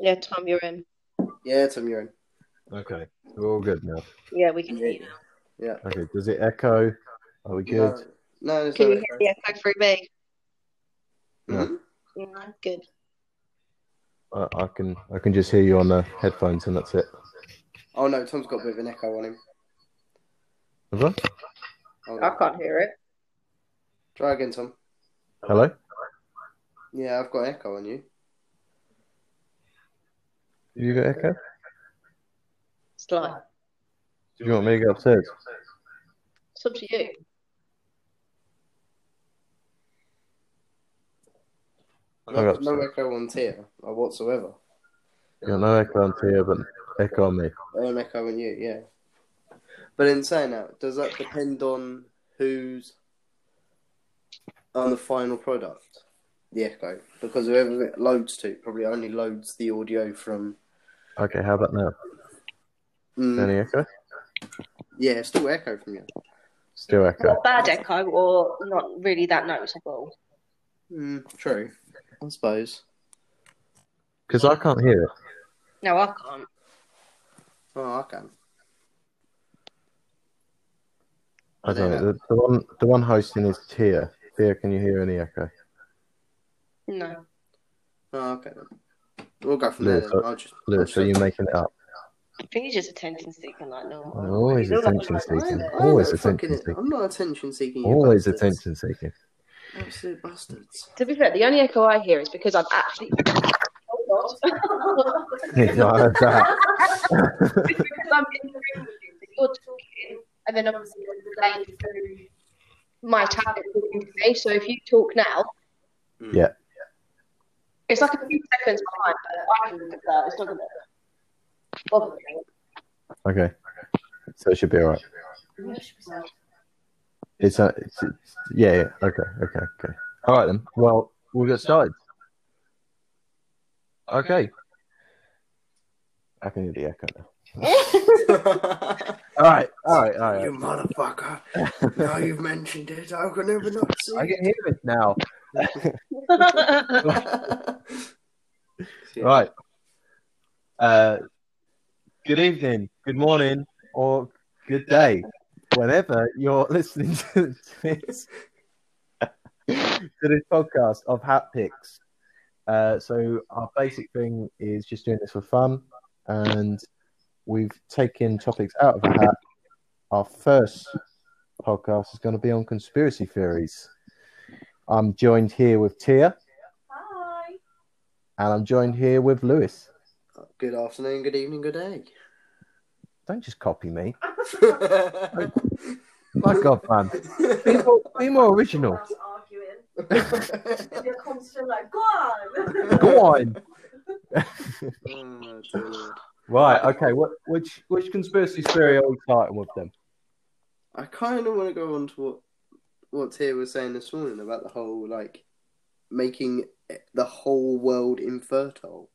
Yeah, Tom, you're in. Yeah, Tom, you're in. Okay, we're all good now. Yeah, we can hear you now. Yeah. Okay, does it echo? Are we good? No, no there's Can no you hear the echo through me? Hmm? No, good. I, I can I can just hear you on the headphones and that's it. Oh no, Tom's got a bit of an echo on him. Have I? Oh, I can't hear it. Try again, Tom. Hello? Yeah, I've got echo on you. Have you got echo? Slight. Do you want me to go upstairs? It's up to you. I'll No, no echo on Tia or whatsoever. You got no echo on here, but echo on me. No echo on you, yeah. But in saying that, does that depend on who's on the final product? The echo, because whoever it loads to probably only loads the audio from. Okay, how about now? Mm, Any echo? yeah, still echo from you. Still echo. Not bad echo or not really that noticeable? Mm, true, I suppose. Because I can't hear it. No, I can't. Oh, I can. I don't know. The, the one the one hosting is Tia. Tia, can you hear any echo? No. Oh, okay then. We'll go from there. Lewis, Then. I'll just. Lewis, are you making it up? I think he's just attention seeking like normal. I'm always You look like attention a seeking. I'm Always not attention seeking. I'm not attention seeking. Always bastards. attention seeking. Absolute bastards. To be fair, the only echo I hear is because I'm actually. Oh, God. Yeah, I heard that. It's because I'm in the room with you, so you're talking, and then obviously there's a delay through my tablet talking to me. So if you talk now, Mm. Yeah. It's like a few seconds behind, but I can look at that. It's not going to bother me. Okay. So it should be alright. It's, uh, it's, it's yeah, yeah. Okay, okay, okay. All right then. Well, we'll get started. Okay. I can hear the echo now. All right, all right, all You motherfucker. now you've mentioned it, I can never not see I can hear it now. Yeah. Right. Uh, good evening, good morning, or good day, whenever you're listening to this to this podcast of Hat Picks. Uh, so our basic thing is just doing this for fun, and we've taken topics out of a hat. Our first podcast is going to be on conspiracy theories. I'm joined here with Tia, Hi. and I'm joined here with Lewis. Good afternoon, good evening, good day. Don't just copy me. My God, man. Be more, be more original. You're constantly like, go on. Go on. Oh, dear. Right. Okay. What? Which? Which conspiracy theory are we starting with then? I kind of want to go on to what what Tia was saying this morning about the whole like making the whole world infertile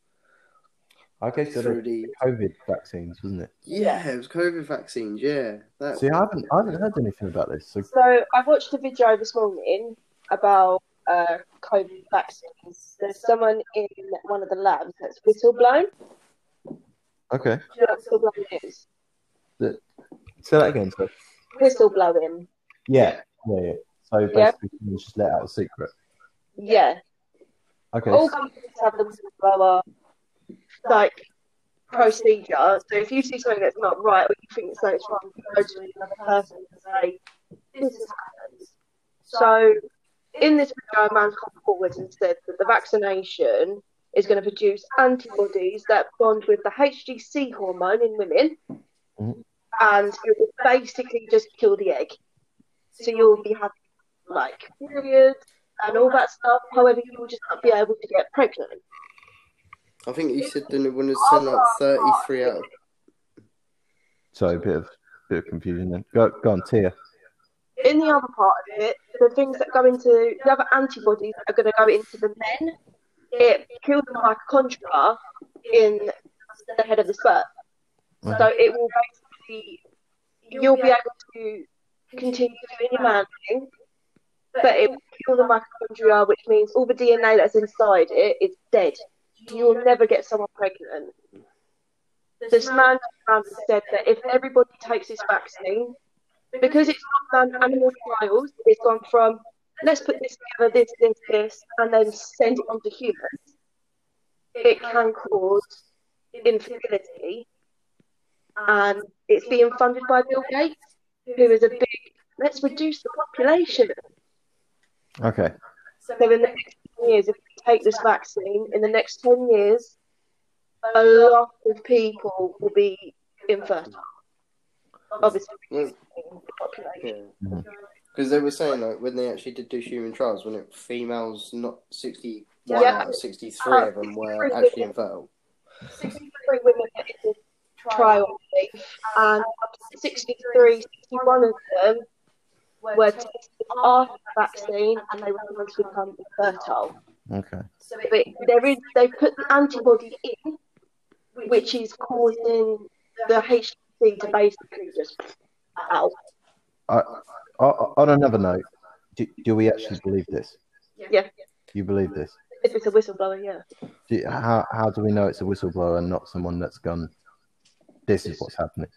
Okay. So through the the COVID vaccines, wasn't it? yeah, it was COVID vaccines. Yeah, that See, I haven't, I haven't heard anything about this. So, So I watched a video this morning about uh, COVID vaccines. There's someone in one of the labs that's whistleblown. Okay. Do you know what whistleblowing is? Say that again. So, Whistleblowing. yeah. Yeah. Yeah. So Yeah. basically, you just let out a secret. Yeah. Okay. All companies have the whistleblower uh, like procedure. So if you see something that's not right or you think something's wrong, you go to another person and say, This has happened. So in this video, a man's come forward and said that the vaccination is going to produce antibodies that bond with the HGC hormone in women, Mhm. and it will basically just kill the egg. So you'll be having like periods and all that stuff. However, you will just not be able to get pregnant. I think you said the one is something like thirty three out. Of, So a bit of bit of confusion then. Go, go on, Tia. In the other part of it, the things that go into the other antibodies that are going to go into the men, it kills the mitochondria in the head of the sperm. So it will basically, you'll be able to continue doing your man thing, but it will kill the mitochondria, which means all the DNA that's inside it is dead you'll never get someone pregnant. This man turned around and said that if everybody takes this vaccine, because it's not done animal trials, it's gone from let's put this together, this, this, this, and then send it on to humans. It can cause infertility, and it's being funded by Bill Gates, who is a big let's reduce the population. Okay. So in the next 10 years, if we take this vaccine, in the next 10 years, a lot of people will be infertile. Obviously, Well, reducing the population. Yeah. Mm-hmm. Because they were saying like when they actually did do human trials, when it females, not sixty one Yeah. out of sixty three of them were actually infertile. 63 women get into trial, and 63, 61 of them were tested after the vaccine and they were going to become infertile. Okay. But there is, they put the antibody in, which is causing the HCC to basically just out. O- On another note, do, do we actually believe this? Yeah, You believe this? if it's a whistleblower, yeah. Do, how how do we know it's a whistleblower and not someone that's gone? This is what's happening.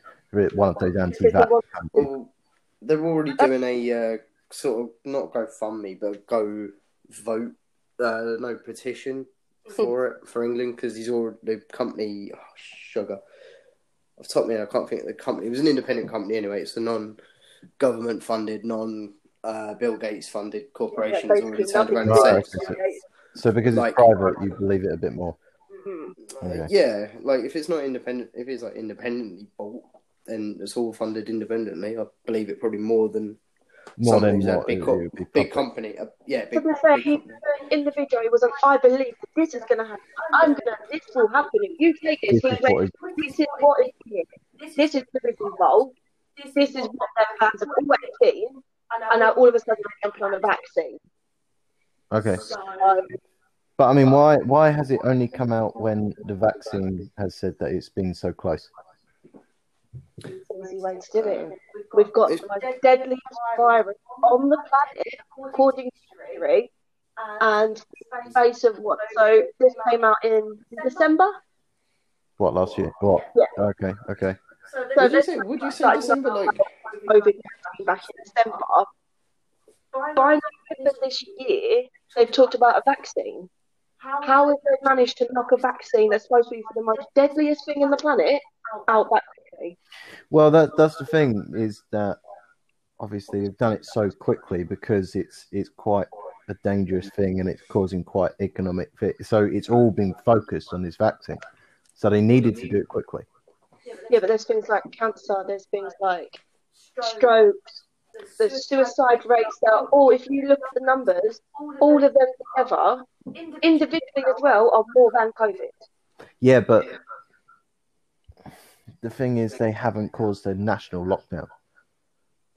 One of those anti-vax. Well, they're already doing a uh, sort of not GoFundMe, but go vote, uh, no petition for it for England because he's already the company. Oh, sugar. Off the top of my I can't think of the company. It was an independent company anyway. It's a non-government funded, non uh, Bill Gates funded corporations It's already turned around and Right, said, okay. So because it's Like- private, you believe it a bit more. Mhm. Okay. yeah, like if it's not independent, if it's like independently bought, then it's all funded independently. I believe it probably more than More someone than who's a what big, it co- would be big company. Uh, yeah, To big, be fair, big he company. individual, he wasn't, I believe that this is going to happen. I'm going to, this will happen. If you take this, This he is what went, is- this is what is here. This is who is involved. This is what their plans have always been. And now all of a sudden they're jumping on a vaccine. Okay. Um, But I mean, why why has it only come out when the vaccine has said that it's been so close? easy way to do it. We've got the most deadliest virus on the planet, according to theory, and the face of what? So this came out in December. What last year? What? Yeah. Okay. Okay. So Would you say? Would you say started December? Like, COVID back in December. By November this year, they've talked about a vaccine. How have they managed to knock a vaccine that's supposed to be for the most deadliest thing in the planet out that quickly? Well, that that's the thing is that obviously they've done it so quickly because it's it's quite a dangerous thing and it's causing quite economic fit. So it's all been focused on this vaccine. So they needed to do it quickly. Yeah, but there's things like cancer, there's things like strokes, the suicide rates that are, or if you look at the numbers, all of them together, individually as well, are more than COVID. Yeah, but the thing is they haven't caused a national lockdown.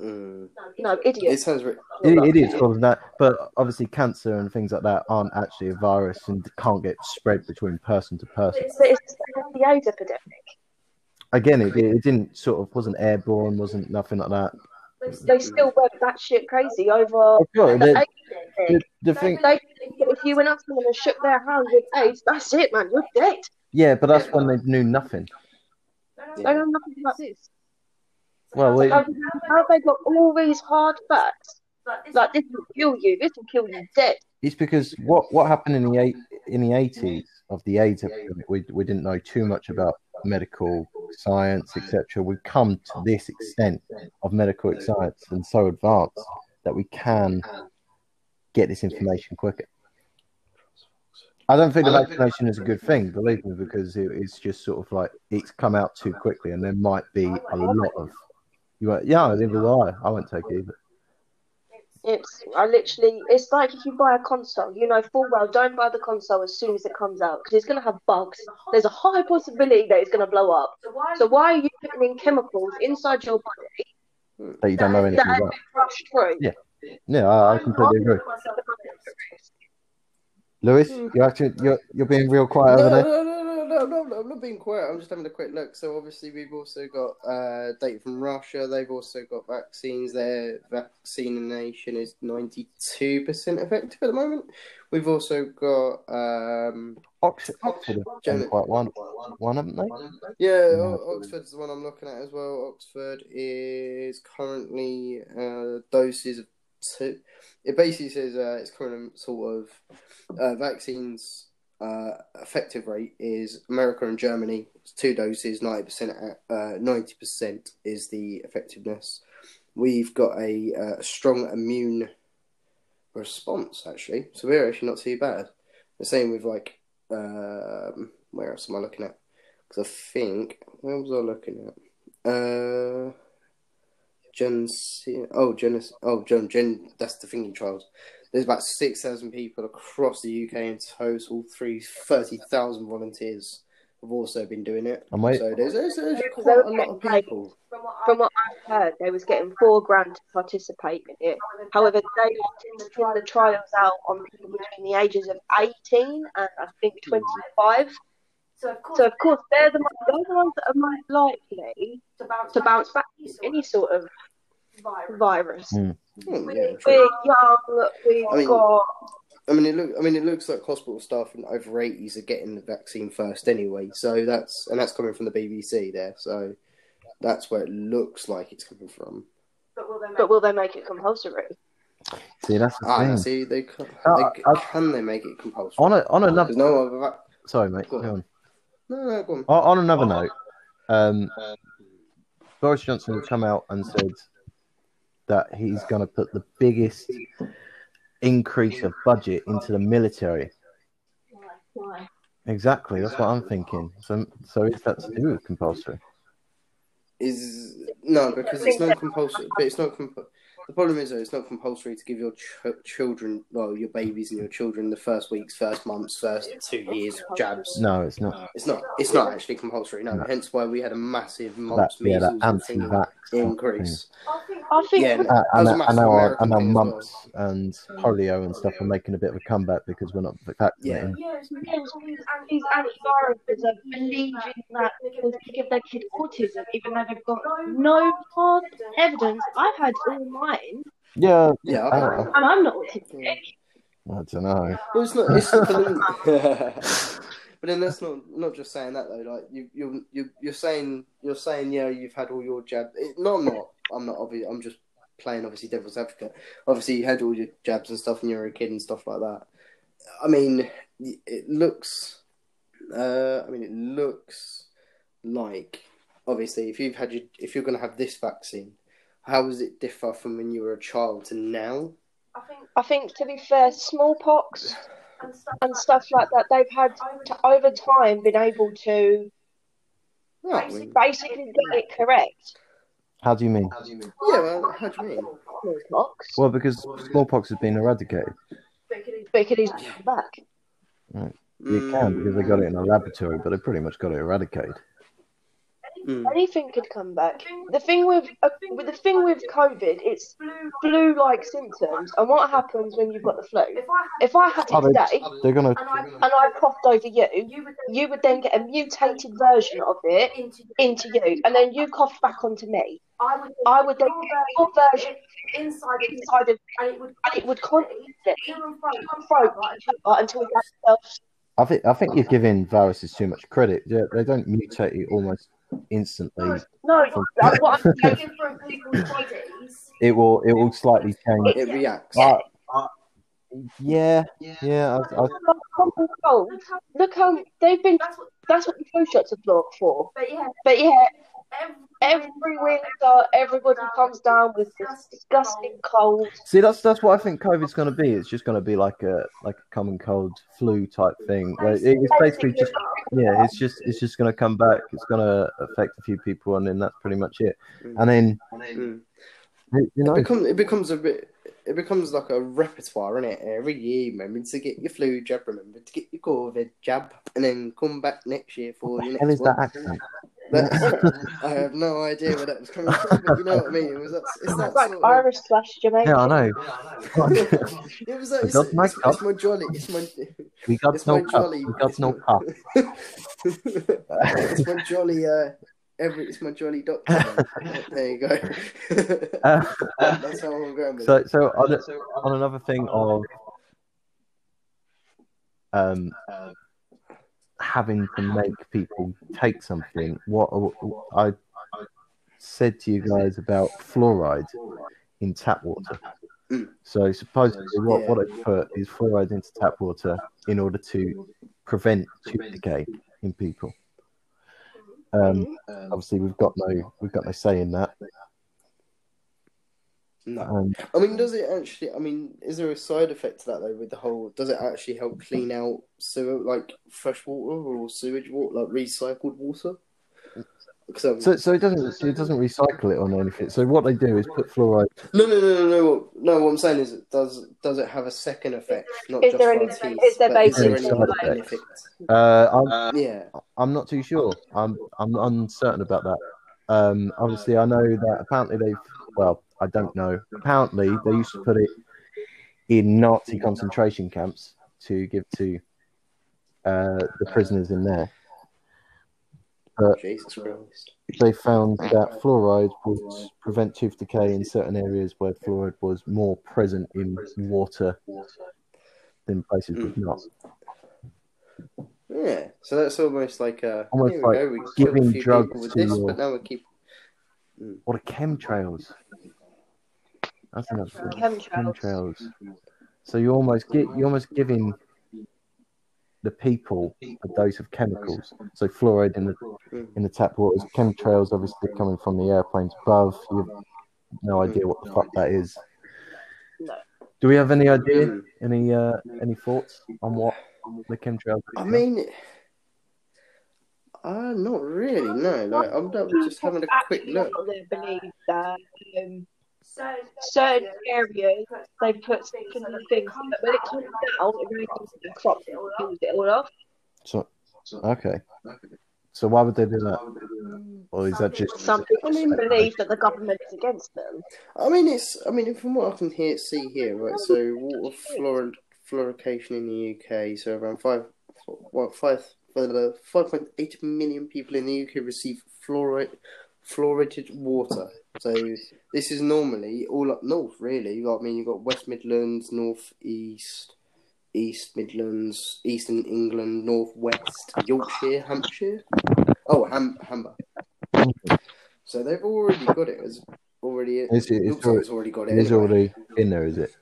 mm, No, it sounds. Re- It, it is causing that, but obviously cancer and things like that aren't actually a virus and can't get spread between person to person. But it's the same the AIDS epidemic. Again, it, it didn't sort of wasn't airborne, wasn't nothing like that. They still went batshit crazy over Sure, the the, AIDS the, thing. the thing, They, if you went up to them and shook their hand with AIDS, that's it, man. You're dead. yeah, but that's when they knew nothing. They know nothing about this. Well, it, How, how they got all these hard facts? Like this will kill you. This will kill you dead. it's because what what happened in the eight in the eighties of the AIDS epidemic, we we didn't know too much about medical science, etc. We've come to this extent of medical science and so advanced that we can get this information quicker. I don't think the vaccination is a good thing, believe me, because it, it's just sort of like it's come out too quickly, and there might be a lot of you. Went, yeah, neither will I. I won't take it either. It's I literally. It's like if you buy a console, you know full well don't buy the console as soon as it comes out because it's gonna have bugs. There's a high possibility that it's gonna blow up. So why are you putting in chemicals inside your body That you don't know anything that about. rush through? Yeah. Yeah, I, I completely agree. Lewis, Hmm. you're actually you're you're being real quiet over there. No, no, no, no, no, I'm not being quiet. I'm just having a quick look. So obviously we've also got uh, data from Russia. They've also got vaccines. Their vaccination is 92% effective at the moment. We've also got um, Oxford, Oxford have done quite one, one, haven't they? yeah, Yeah. O- Oxford's the one I'm looking at as well. Oxford is currently uh, doses of two. It basically says uh, its current sort of uh, vaccines uh, effective rate is America and Germany. Two doses, ninety percent. uh, Ninety percent is the effectiveness. We've got a uh, strong immune response actually, so we're actually not too bad. The same with like um, where else am I looking at? Because I think where was I looking at? Uh, Gen C. Oh, Gen. Oh, Gen. Gen. That's the thingy trials. There's about six thousand people across the UK in total. Three thirty thousand volunteers have also been doing it. And wait, So there's, there's, there's quite a lot of people. From what From what I've heard, they was getting four grand to participate in it. However, they are testing the trials out on people between the ages of 18 and I think 25. So of course, So, of course, they're the, they're the ones that are most likely to bounce, to bounce back from any sort of virus. virus. Mm. Yeah. We're young, we've I mean- got. I mean, it look. I mean, it looks like hospital staff and over eighties are getting the vaccine first anyway. So that's and that's coming from the BBC there. So that's where it looks like it's coming from. But will they make But will they make it compulsory? see that's the Ah, thing. see, they, can, Uh, they I- can they make it compulsory? On a, on another, no other. vac- sorry mate, Go on. go on. No, no, go on. On, on another note, um, Boris Johnson has come out and said that he's going to put the biggest increase of budget into the military. Why? Exactly, that's what I'm thinking. So, so is that to do with compulsory? Is no because it's not compulsory. But it's not. Comp- the problem is though, it's not compulsory to give your ch- children, well, your babies and your children, the first weeks, first months, first two years jabs. No, it's not. It's not. It's not actually compulsory. No. No. Hence why we had a massive That, mumps, yeah, that measles, and anti-vax increase. I think I think Yeah, thing. no. Uh, and, That was a and massive now, American and now thing as well. mumps and polio and stuff are making a bit of a comeback because we're not vaccinating. yeah, it's because because these antiviruses are believing that they give their kid autism, even though they've got no hard evidence. I've had all mine, Yeah, Yeah, I, I- and I'm not autistic. I don't know. Well, it's not. It's, but, then, but then that's not not just saying that though. Like you you you you're saying you're saying yeah you've had all your jab. It, no, I'm not. I'm not. Obviously, I'm just playing obviously devil's advocate. Obviously, you had all your jabs and stuff, and you were a kid and stuff like that. I mean, it looks. Uh, I mean, it looks like obviously if you've had your if you're going to have this vaccine, how does it differ from when you were a child to now? I think I think, to be fair, smallpox and stuff and stuff like that, they've had to, over time been able to No, I mean, basically get it correct. How do you mean? yeah, well, how do you mean? Smallpox, Well, because smallpox has been eradicated. but it could easily come back. You can because they got it in a laboratory, but they pretty much got it eradicated. Mm. Anything could come back. The thing with uh, with the thing with COVID, it's flu-like symptoms, and what happens when you've got the flu? If I If I had Oh, it they- today They're gonna. and I coughed over you, you would then get a mutated version of it into into you, and then you coughed back onto me. I would I would then get your version inside it inside of, and it would and it would constantly to and fro to and fro right, until we got ourselves. I think. I think you're giving viruses too much credit. Yeah, They don't mutate it almost instantly. No, that's what I'm saying. different people's bodies. It will. It will slightly change. It reacts. Uh, yeah, yeah. I, I, Common cold. Look how Look how they've been. that's what That's what the flu shots are for- for. but yeah But yeah, every, every winter, everybody comes down with this disgusting cold. see, that's that's what I think COVID's going to be. It's just going to be like a like a common cold flu type thing. Where it- it's basically just yeah. It's just it's just going to come back. It's going to affect a few people, and then that's pretty much it. And then Mm. you know, It becomes it becomes a bit it becomes like a repertoire, isn't it? Every year, remember to get your flu jab, remember to get your COVID jab, and then come back next year for what the the next is one. that accent? That's, I have no idea where that was coming from, but you know what I mean. It was that, it's that Like sort of, Irish slash Jamaican. Yeah, I know. it was like, We it's, my it's, it's my jolly, it's my, we got it's no my cup. jolly, We got it's no my- cup. it's my jolly, uh, every, it's my jolly doctor. there you go. Uh, That's how I'm going with so, it. so on, on another thing of um, having to make people take something, what I said to you guys about fluoride in tap water. So supposedly, what, what they put is fluoride into tap water in order to prevent tooth decay in people. Um, obviously, we've got no we've got no say in that. No. Um, I mean, does it actually? I mean, is there a side effect to that though? With the whole, does it actually help clean out sewer, like fresh water or sewage water, like recycled water? 'Cause, So, so it doesn't it doesn't recycle it on anything. So what they do is put fluoride. no, no, no, no, no. No, what I'm saying is, it does does it have a second effect? Not Is just there any- teeth, is there but is there any side benefit? Uh, I'm Yeah. I'm not too sure. I'm I'm uncertain about that. Um, obviously, I know that apparently they've. Well, I don't know. Apparently, they used to put it in Nazi concentration camps to give to uh, the prisoners in there. But Jesus Christ. they found that fluoride would prevent tooth decay in certain areas where fluoride was more present in water than places with not. Yeah. So that's almost like uh, Almost like. We giving a drugs with to this, your- but now we keep. What are chemtrails? That's another thing. Chemtrails. Chemtrails. So you almost get you're almost giving the people a dose of chemicals. So fluoride in the in the tap waters, chemtrails obviously coming from the airplanes above. You've no idea what the fuck that is. No. Do we have any idea? Any uh any thoughts on what the chemtrails? I mean, uh, not really. No, like I'm just having a quick look. They believe that um, So, certain areas they put certain things that when it comes down, it really comes to the crops and kills it all off. so okay. So why would they do that? Mm. Or is that just Some people believe that the government is against them. I mean, it's. I mean, from what I can hear, see here, right? So water fluorid, fluorication in the UK. So around five, what five, five point eight million people in the UK receive fluoride, fluoridated water. So this is normally all up north, really. I mean, you've got West Midlands, North East, East Midlands, Eastern England, North West, Yorkshire, Hampshire. Oh, Ham, Hamber. So they've already got it as already. It's- it's looks like it's already got it. it's anyway. already in there, is it?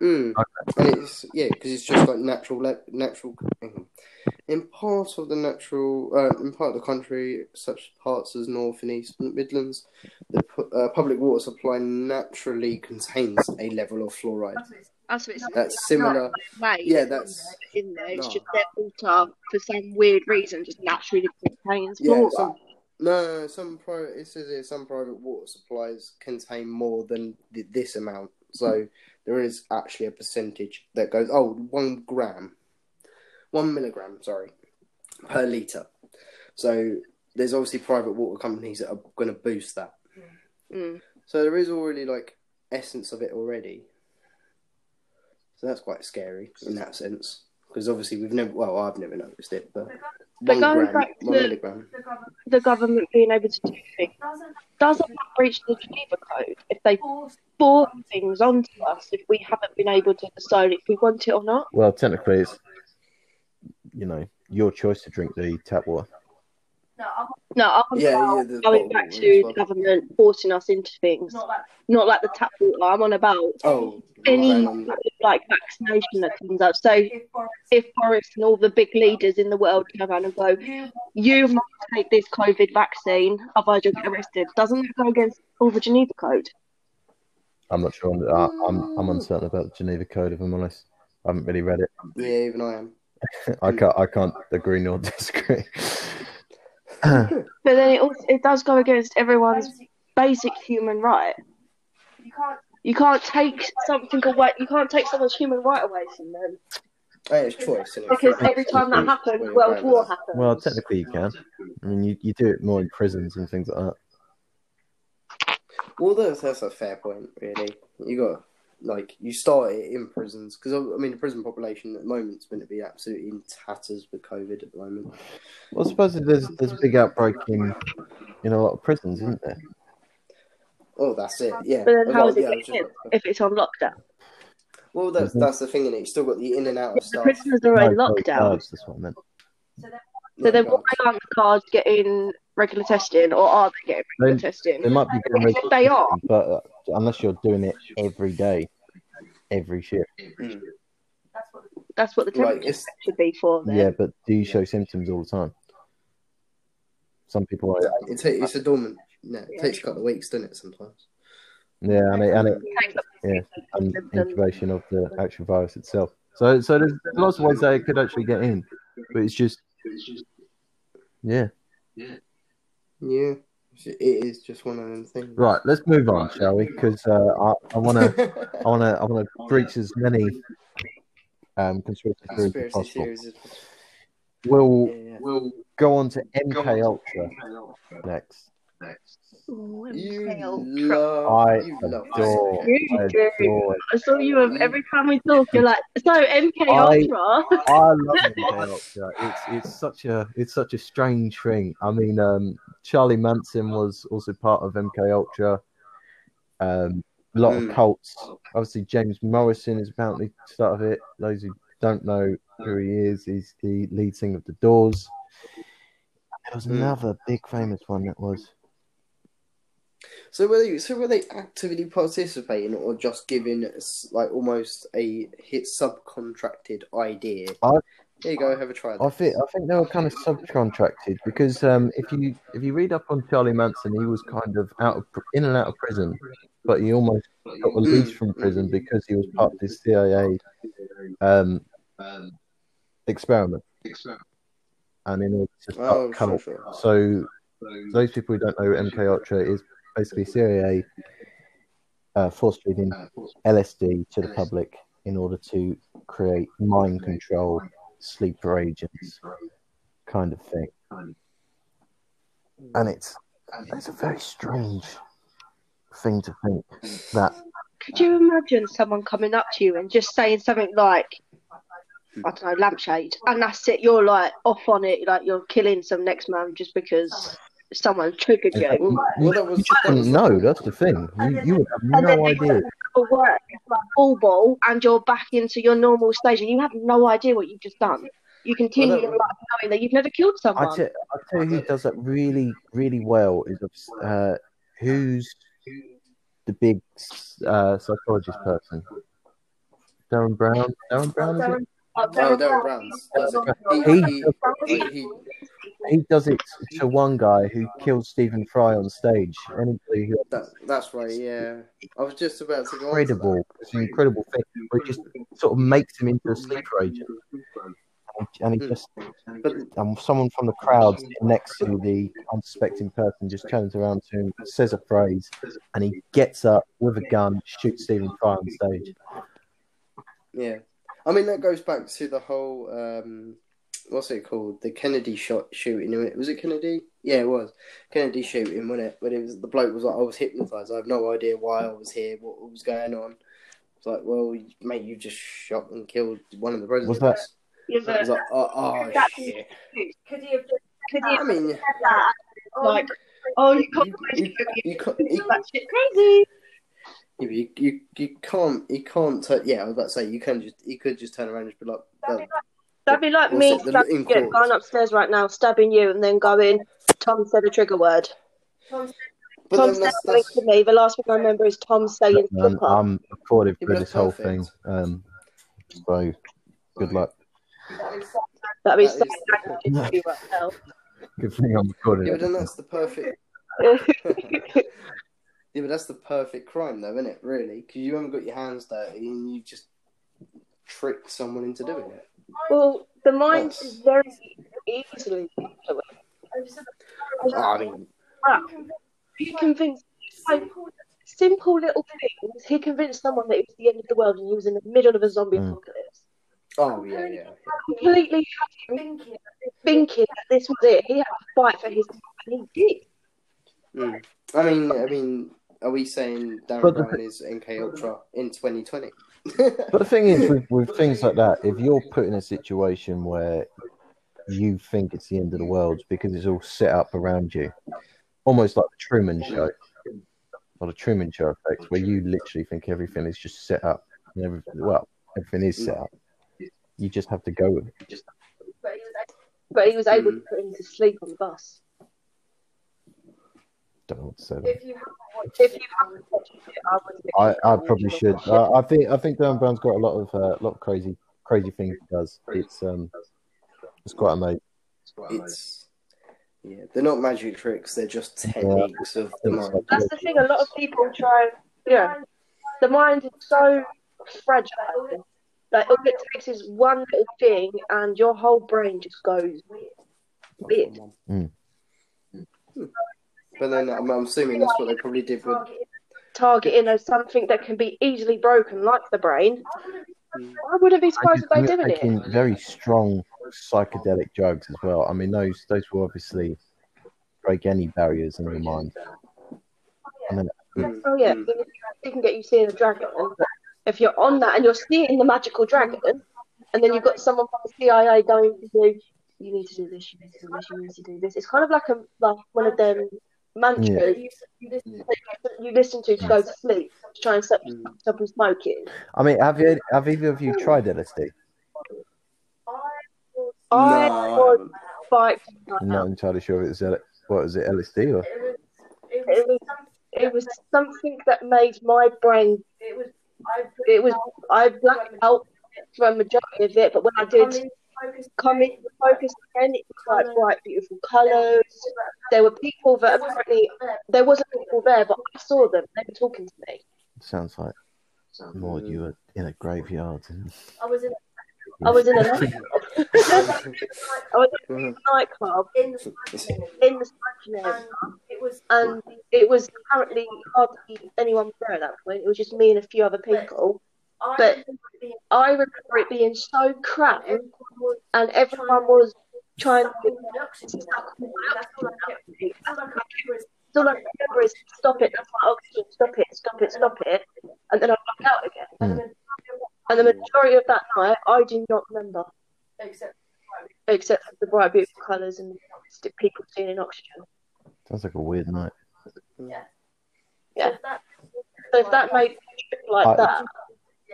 Mm. And it's yeah, because it's just like natural, natural. In part of the natural, uh, in part of the country, such parts as North and East Midlands, the uh, public water supply naturally contains a level of fluoride. That's what it's That's similar. Yeah, that's in there. It's just their water for some weird reason just naturally contains yeah. fluoride. Some, no, some private. It says here some private water supplies contain more than th- this amount. So there is actually a percentage that goes. Oh, one gram, one milligram. Sorry, per liter. So there's obviously private water companies that are going to boost that. Mm. So there is already like essence of it already. So that's quite scary in that sense because obviously we've never. Well, I've never noticed it, but But one going gram, back one to- milligram. the government The government being able to do things doesn't doesn't that breach the Geneva Code if they force force things onto us if we haven't been able to decide if we want it or not. Well, technically, it's you know your choice to drink the tap water. no, I'm No, I'm Yeah, about yeah, going back to well. the government forcing us into things, not like not like the tap water. I'm on about Oh, any um, like vaccination that comes up. So if Boris, and all the big leaders in the world turn around and go, you you must take this COVID vaccine, otherwise you'll get arrested. Doesn't that go against all the Geneva Code? I'm not sure. I, I'm I'm uncertain about the Geneva Code. If I'm honest, I haven't really read it. yeah, even I am. I can't I can't agree nor disagree. But then it also, it does go against everyone's basic, basic human right. you can't You can't take something away. You can't take someone's human right away from them Hey, it's choice, it? because every time that happens, world war happens. well, technically you can. I mean, you, you do it more in prisons and things like that. Well, that's that's a fair point, really. You got like you start it in prisons because I mean the prison population at the moment is going to be absolutely in tatters with COVID at the moment. Well, I suppose there's there's a big outbreak in in a lot of prisons, isn't there? Oh, that's it. Yeah. But then Well, how is it yeah, I getting just- in if it's on lockdown? Well, that's mm-hmm. that's the thing, and You've still got the in and out of The stuff. prisoners are in No, no, lockdown. guards, that's what I meant. So then why aren't the cards getting regular testing or are they getting regular They- testing? They might be doing If they are. but uh, unless you're doing it every day, every shift. Mm. That's what the Right, temperature it's- should be for them. Yeah, but do you show symptoms all the time? Some people are. It ta- it's a dormant. No, it takes a couple of weeks, doesn't it? Sometimes. Yeah, and it, and it Yeah, and symptoms. incubation of the actual virus itself. So, so there's lots of ways they could actually get in, but it's just, yeah. Yeah, it is just one of them things. Right, let's move on, shall we? Because uh, I, want to, I want to, I want to breach as many um, conspiracy theories as possible. theories. We'll Yeah, yeah. we'll go on to MK Ultra next. Ooh, You Ultra. love. I you love adore, You I do. adore. I saw you have every time we talk, you're like, so MK I- Ultra. I love MK Ultra. It's it's such a it's such a strange thing. I mean, um, Charlie Manson was also part of MK Ultra. Um, a lot Mm. of cults. Obviously, James Morrison is apparently start of it. Those who don't know who he is, he's the lead singer of the Doors. There was Mm. another big famous one that was. So were they? So were they actively participating, or just giving us like almost a hit subcontracted idea? I- Here you go. Have a try. I think I think they were kind of subcontracted because um, if you if you read up on Charlie Manson, he was kind of out of in and out of prison, but he almost got released from prison because he was part of this CIA um, experiment, and in order to start Oh, a sure, cult. sure. So those people who don't know, MK Ultra is basically CIA uh, force feeding LSD to the public in order to create mind control sleeper agents kind of thing. And it's it's a very strange thing to think that Could you imagine someone coming up to you and just saying something like, I don't know, lampshade, and that's it? You're like off on it, like you're killing some next man just because someone triggered you. Well, well, that was, that was wouldn't. That's the thing. You, you would have And then no they idea. For work, it's like full ball, and you're back into your normal stage, and you have no idea what you've just done. You continue Well, that- your knowing that you've never killed I someone. tell, I tell you who does that really, really well is uh, who's the big uh, psychologist person? Derren Brown. Derren Brown. Is it? Derren Oh, oh, Brown's does it. He- He, he, he, He does it to one guy who killed Stephen Fry on stage. Anybody who that, that's right. Yeah, I was just about to go on to incredible, it's an incredible thing. Where it just sort of makes him into a sleeper agent, and, and he just But and someone from the crowd next to the unsuspecting person just turns around to him, says a phrase, and he gets up with a gun, shoots Stephen Fry on stage. yeah, I mean that goes back to the whole um, what's it called? The Kennedy shot shooting. Was it Kennedy? Yeah, it was Kennedy shooting, wasn't it? But it was the bloke was like, I was hypnotized. I have no idea why I was here, what was going on. It's like, well, mate, you just shot and killed one of the presidents. that- Yeah, So it was but like, oh, oh That's- shit. could he have could he I mean, said that? Like, oh, you can't you, you, you, you, can't, you, that shit crazy. you, you, you can't, you can't. Turn, yeah, I was about to say you can just, you could just turn around and just be like, That'd be like What's me it, the- stabbing in going upstairs right now, stabbing you, and then going. Tom said a trigger word. but Tom said that's, something that's to me. The last thing I remember is Tom saying And flipper. I'm recorded Yeah, for this that's whole thing. Um, so good luck. That'd be that so is- dangerous to you right now. Good thing I'm recording. yeah, but then that's the perfect. Yeah, but that's the perfect crime, though, isn't it? Really, because you haven't got your hands dirty and you just trick someone into doing it. Well, the mind Yes. is very easily influenced. I mean, He convinced like, simple little things. He convinced someone that it was the end of the world and he was in the middle of a zombie Mm. apocalypse. oh yeah, yeah. Completely had him thinking that this was it. He had to fight for his life, and he did. Mm. I mean, I mean, are we saying Derren But the is MK Ultra in 2020? But the thing is, with, with things like that, if you're put in a situation where you think it's the end of the world because it's all set up around you, almost like the Truman Show, or the Truman Show effect, where you literally think everything is just set up, and everything, well, everything is set up. You just have to go with it. But he was able Mm. to put him to sleep on the bus. Don't know what to say. there. If you haven't watched it, I would. I, I probably should. I, I think I think Dan Brown's got a lot of uh, lot of crazy crazy things he does. It's um it's quite amazing. It's yeah, they're not magic tricks. They're just techniques of the It's mind. That's the thing. A lot of people try. Yeah, the mind is so fragile. Like all it takes is one little thing, and your whole brain just goes weird. Mm. But then I'm, I'm assuming that's what they probably did with. Targeting as something that can be easily broken, like the brain. Mm. I wouldn't be surprised if they did it. taking very strong psychedelic drugs as well. I mean, those those will obviously break any barriers in your mind. I mean, Mm. Oh yeah, Mm. even if you can get you seeing a dragon. If you're on that and you're seeing the magical dragon, and then you've got someone from the CIA going to you, you need to do this, you need to do this, you need to do this. It's kind of like a like one of them mantras that you listen to to go to sleep to try and stop, Mm. stop from smoking. I mean, have you have either of you tried LSD? I No, I was haven't. spiked. I'm not entirely sure if it's L- what is it LSD or It was it was something that made my brain. It was I, it was I blacked out for a majority of it, but when I did come in focus again, it was like bright, beautiful colours. There were people that apparently there wasn't people there, but I saw them. They were talking to me. sounds like more you were in a graveyard. I was in I was in a nightclub. I was in a nightclub in the in the smoking area, and it was and it was apparently hardly anyone was there at that point. It was just me and a few other people. I But- remember it being I remember it being so crammed, and everyone was trying to. sucking oxygen. All I kept. All I kept was All I remember is stop it. That's my oxygen. Stop it. Stop it. Stop it. And then I black out again. Mm. And the majority of that night, I do not remember, except except for the bright, beautiful colours and st- people stealing oxygen. Sounds like a weird night. Yeah. Yeah. So if that made you trip like I- that,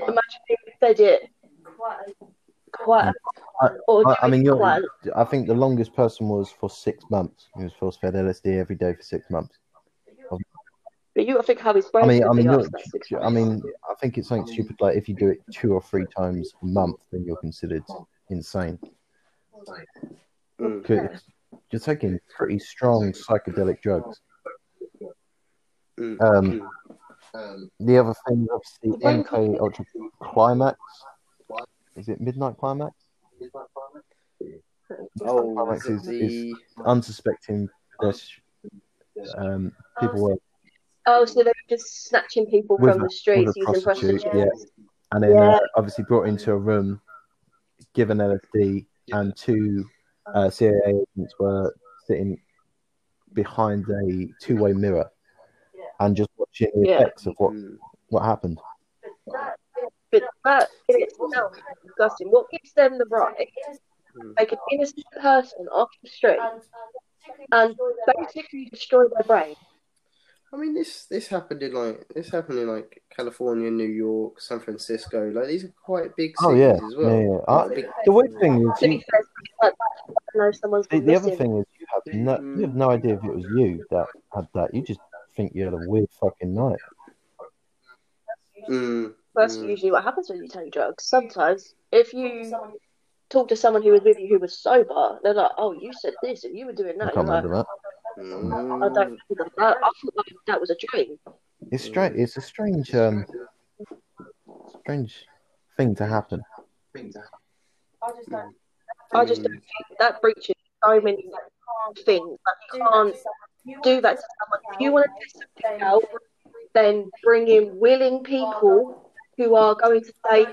imagine if they did quite a quite, I- I, I mean, you're, quite. I think the longest person was for six months. He was force fed LSD every day for six months. But you got to think how his brain. I mean, I mean, after you're, that six I mean, I think it's something stupid. Like if you do it two or three times a month, then you're considered insane. Mm. 'Cause You're taking pretty strong psychedelic drugs. Mm. Um, Mm. The other thing is obviously MK Ultra Climax. Is it Midnight Climax? Oh, Climax is is- Unsuspecting pedestrian- um, people were, Oh, so they're just snatching people from a- the streets with a using prostitute, prostitutes. and then Yeah. uh, obviously brought into a room, given LSD, and two uh, CIA agents were sitting behind a two-way mirror and just watching the Yeah. effects of what, Mm. what happened. But that in itself is disgusting. What gives them the right to take an innocent person off the street and basically destroy their brain? I mean, this this happened in like this happened in like California, New York, San Francisco. Like these are quite big Oh cities yeah, as well. yeah, yeah. Quite I- big- the weird thing is, you, be fair, like that, I know someone's the, the other thing is, you have no, you have mm. no idea if it was you that had that. You just think you had a weird fucking night. Mm, That's mm. usually what happens when you take drugs. Sometimes, if you talk to someone who was with you who was sober, they're like, "Oh, you said this and you were doing I that." can't You're like, remember that. I Mm. don't know that. I thought like that was a dream. It's strange. It's a strange, um, strange thing to happen. I just don't. I just don't think that breaches so many things. Like you can't do that to someone. If you want to do something out, then bring in willing people who are going to say,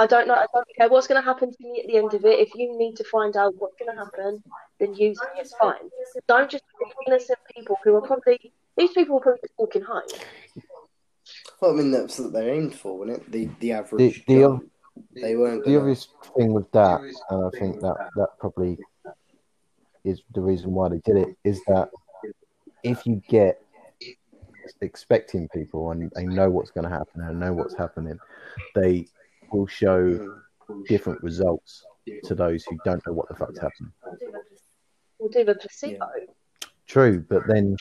I don't know, I don't care what's going to happen to me at the end of it. If you need to find out what's going to happen, then use it. It's fine. Don't just pick innocent people who are probably these people are probably just walking home. Well, I mean, that's what they aimed for, wasn't it? The the average. The- the guy. they weren't. The obvious thing with that, and I think that that probably is the reason why they did it, is that if you get expecting people and they know what's going to happen and know what's happening, they will show different results to those who don't know what the fuck's happening. We'll do the placebo. True, but then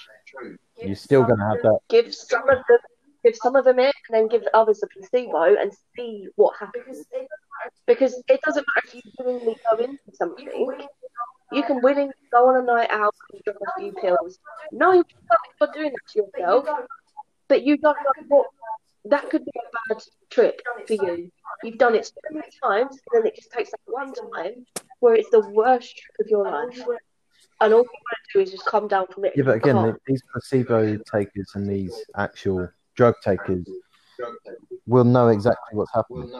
you're still going to have that. Give some of them give some of them it and then give the others a placebo and see what happens. Because it doesn't matter if you willingly go into something. You can willingly go on a night out and drop a few pills. No, you're not doing that to yourself. But you don't know what that could be a bad trip for you. You've done it so many times, and then it just takes that one time where it's the worst trip of your life. And all you want to do is just calm down from it. Yeah, but again, Calm. these placebo takers and these actual drug takers will know exactly what's happening.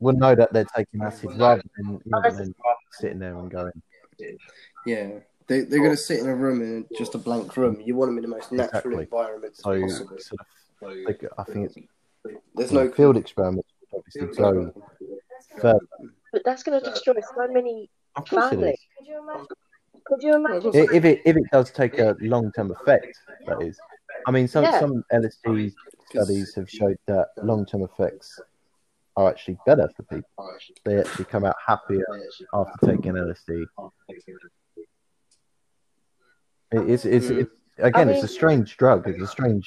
We'll know that they're taking acid rather than, rather than sitting there and going. Yeah. They, they're going to oh. sit in a room in just a blank room. You want them in the most natural Exactly. environment as So, possible. sort of, like, I think it's There's no field experiments would obviously go further. But that's going to destroy so many Of course it families. Could you imagine? If it if it does take a long term effect, that is. I mean, some Yeah. some LSD studies have showed that long term effects are actually better for people. They actually come out happier after taking LSD. It- It's, it's, Mm. it's again, I it's a strange drug. It's a strange.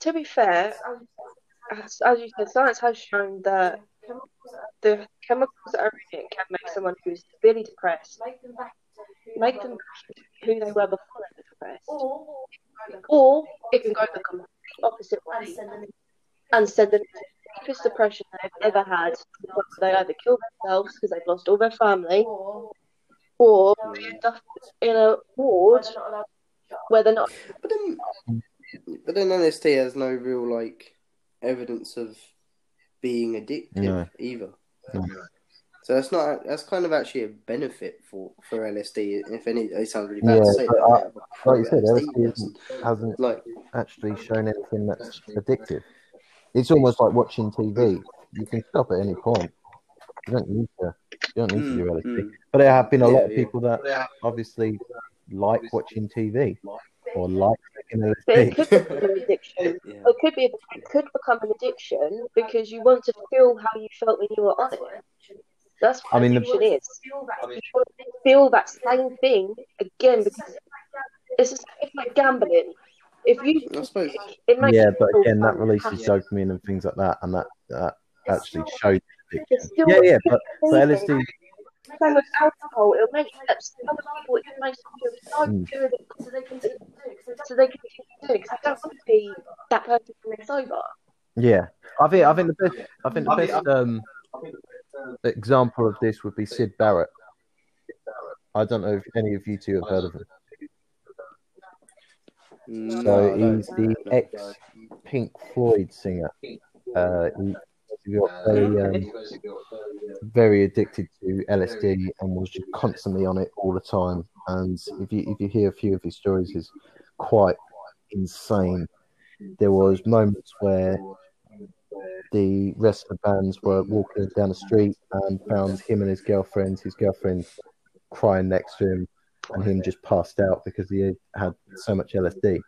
To be fair, as, as you said, science has shown that the chemicals that are in it can make someone who's severely depressed make them who they were before they were depressed. Or it can go the complete opposite way and send them into the deepest depression they've ever had. They either kill themselves because they've lost all their family, or they end up in a ward where they're not. But then, but then LSD has no real like evidence of being addictive No. either. No. So that's not that's kind of actually a benefit for for LSD. If any, it sounds really bad to say but uh, that. I- Like you said, LSD LSD doesn't. isn't, hasn't Like actually shown anything that's addictive. It's almost like watching TV. You can stop at any point. You don't need to. You don't need to do mm, LSD. mm. But there have been a lot of Yeah, yeah. people that obviously like watching TV or like taking But it could become an addiction. Yeah. It could be. It could become an addiction because you want to feel how you felt when you were on it. That's what I mean, the- addiction is. You want to feel that same thing again because it's just, it's like gambling. If you, I suppose. it makes Yeah, but again, that releases happy. dopamine and things like that, and that that actually shows addiction. It's still Yeah, yeah, but the LSD. Same with alcohol. It'll make other people. It makes them feel so good, so they can so they can do it because they don't want to be that person when they're sober. yeah, I think I think the best I think the best um, example of this would be Syd Barrett. I don't know if any of you two have heard of him. No, So I he's the ex Pink Floyd singer. Uh, he he got very, um, very addicted to LSD and was just constantly on it all the time. And if you if you hear a few of his stories, is quite insane. There was moments where the rest of the bands were walking down the street and found him and his girlfriend, his girlfriend crying next to him, and him just passed out because he had so much LSD.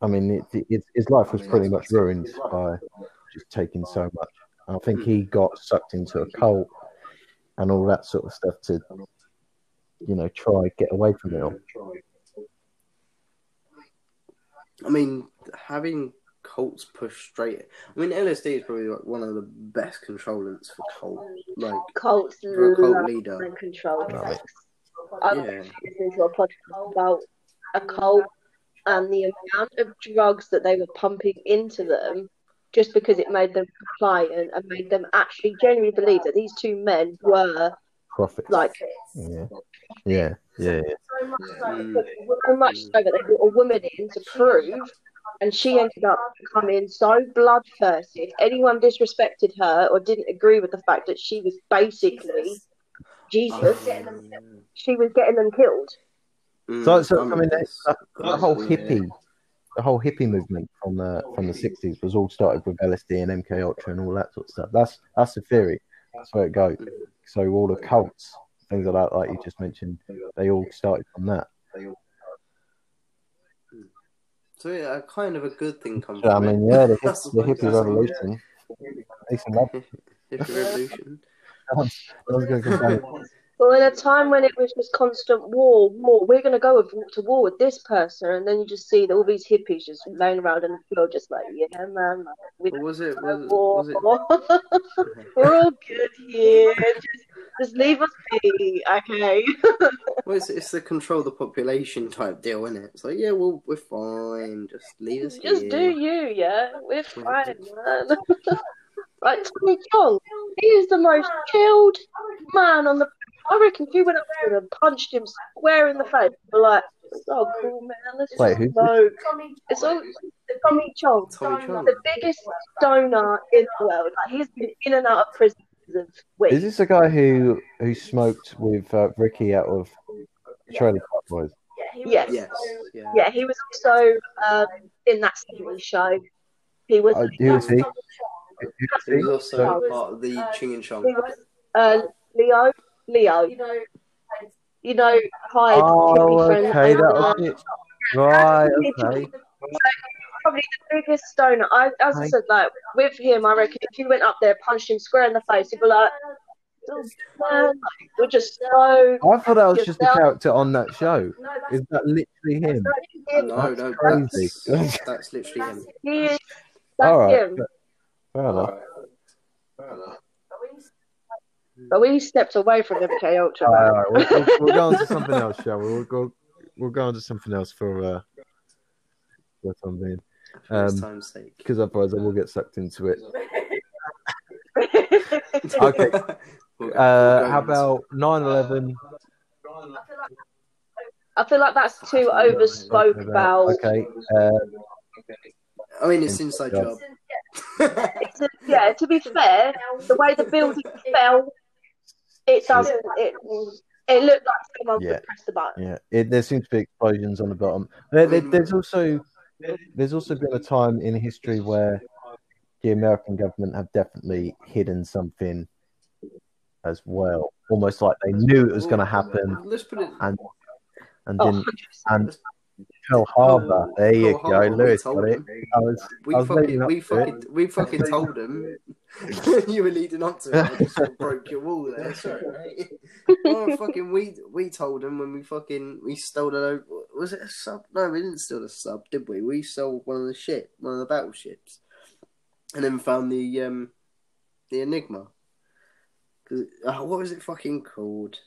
I mean, it, it, his life was pretty much ruined by just taking so much. I think he got sucked into a cult and all that sort of stuff to, you know, try get away from it all. I mean, having cults push straight. I mean, LSD is probably like one of the best controllants for cult. Like Cults for a cult love leader. and control Right. sex. I was Yeah. listening to a podcast about a cult and the amount of drugs that they were pumping into them just because it made them compliant and made them actually genuinely believe that these two men were Profit. like Yeah. Yeah. Yeah. yeah. Mm. so much so that they brought a woman in to prove and she ended up becoming so bloodthirsty. If anyone disrespected her or didn't agree with the fact that she was basically Jesus, Um, she was getting them killed. mm, So, so I mean, the, the whole hippie, the whole hippie movement from the from the sixties was all started with LSD and MK Ultra and all that sort of stuff. That's that's the theory. That's where it goes. So all the cults, things like that, like you just mentioned, they all started from that. So yeah, kind of a good thing comes So, I from it. mean, yeah, the, hip, the hippie revolution. Peace. Hippie revolution. I was going to complain. Well, in a time when it was just constant war, war, we're going to go with, to war with this person, and then you just see all these hippies just laying around on the floor, just like, yeah, man, we was it? Was, war. was it? We're all good here. Just, just leave us be, okay? Well, it's, it's the control the population type deal, isn't it? It's like, yeah, well, we're fine. Just leave us Just here. do you, yeah? We're fine, man. Like Tommy Chong, he is the most chilled man on the. I reckon if you went up to him and punched him square in the face, you'd be like, "It's all cool, man. Let's Wait, just who's smoke." It's all Tommy Chong, Tommy Chong. the biggest stoner in the world. Like he's been in and out of prison because of weed. Is this the guy who who smoked with uh, Ricky out of Trailer Park Boys? Yes. Yes. Yeah. Yeah, he was also um, in that TV show. He was. Oh, who was he? Was He was also So- part of the Cheech and Chong. he was uh, Leo. Leo. You know, You know, hi, Oh, hippie friend. okay, that Uh, was it. Right, okay. Probably the biggest stoner. I, as I Right. said, like with him, I reckon if you went up there, punched him square in the face, he'd be like, "Oh, man, like, "We're just so." I thought that was just the character on that show. no, that's Is that literally him? No, That's no, crazy. that's, that's literally him. He is. That's All right. him. Fair enough. But we stepped away from MK Ultra. All man. right, we'll, we'll, we'll go on to something else, shall we? We'll go. We'll go on to something else for uh, for the time being, For this Um, time's sake. because otherwise I will get sucked into it. Okay. Uh, how about 9/11? I feel like that's too overspoke about. Okay. Uh, I mean, it's inside Yeah. job. It's a- yeah, to be fair, the way the building fell, it doesn't. It, it looked like someone Yeah. would press the button. Yeah, it, there seems to be explosions on the bottom. There, there, there's also there's also been a time in history where the American government have definitely hidden something as well, almost like they knew it was going to happen Let's put it. and and Oh, didn't. And Pearl Harbor, there you Pearl go, Harbor, we Lewis told got it. I was, We fucking, we fucking, we fucking told them. you were leading up to it. I just sort of broke your wall there. Sorry, mate. Oh, fucking, we we told them when we fucking we stole it. Was it a sub? No, we didn't steal the sub, did we? We stole one of the ship, one of the battleships, and then found the um the Enigma. 'Cause- uh, what was it fucking called?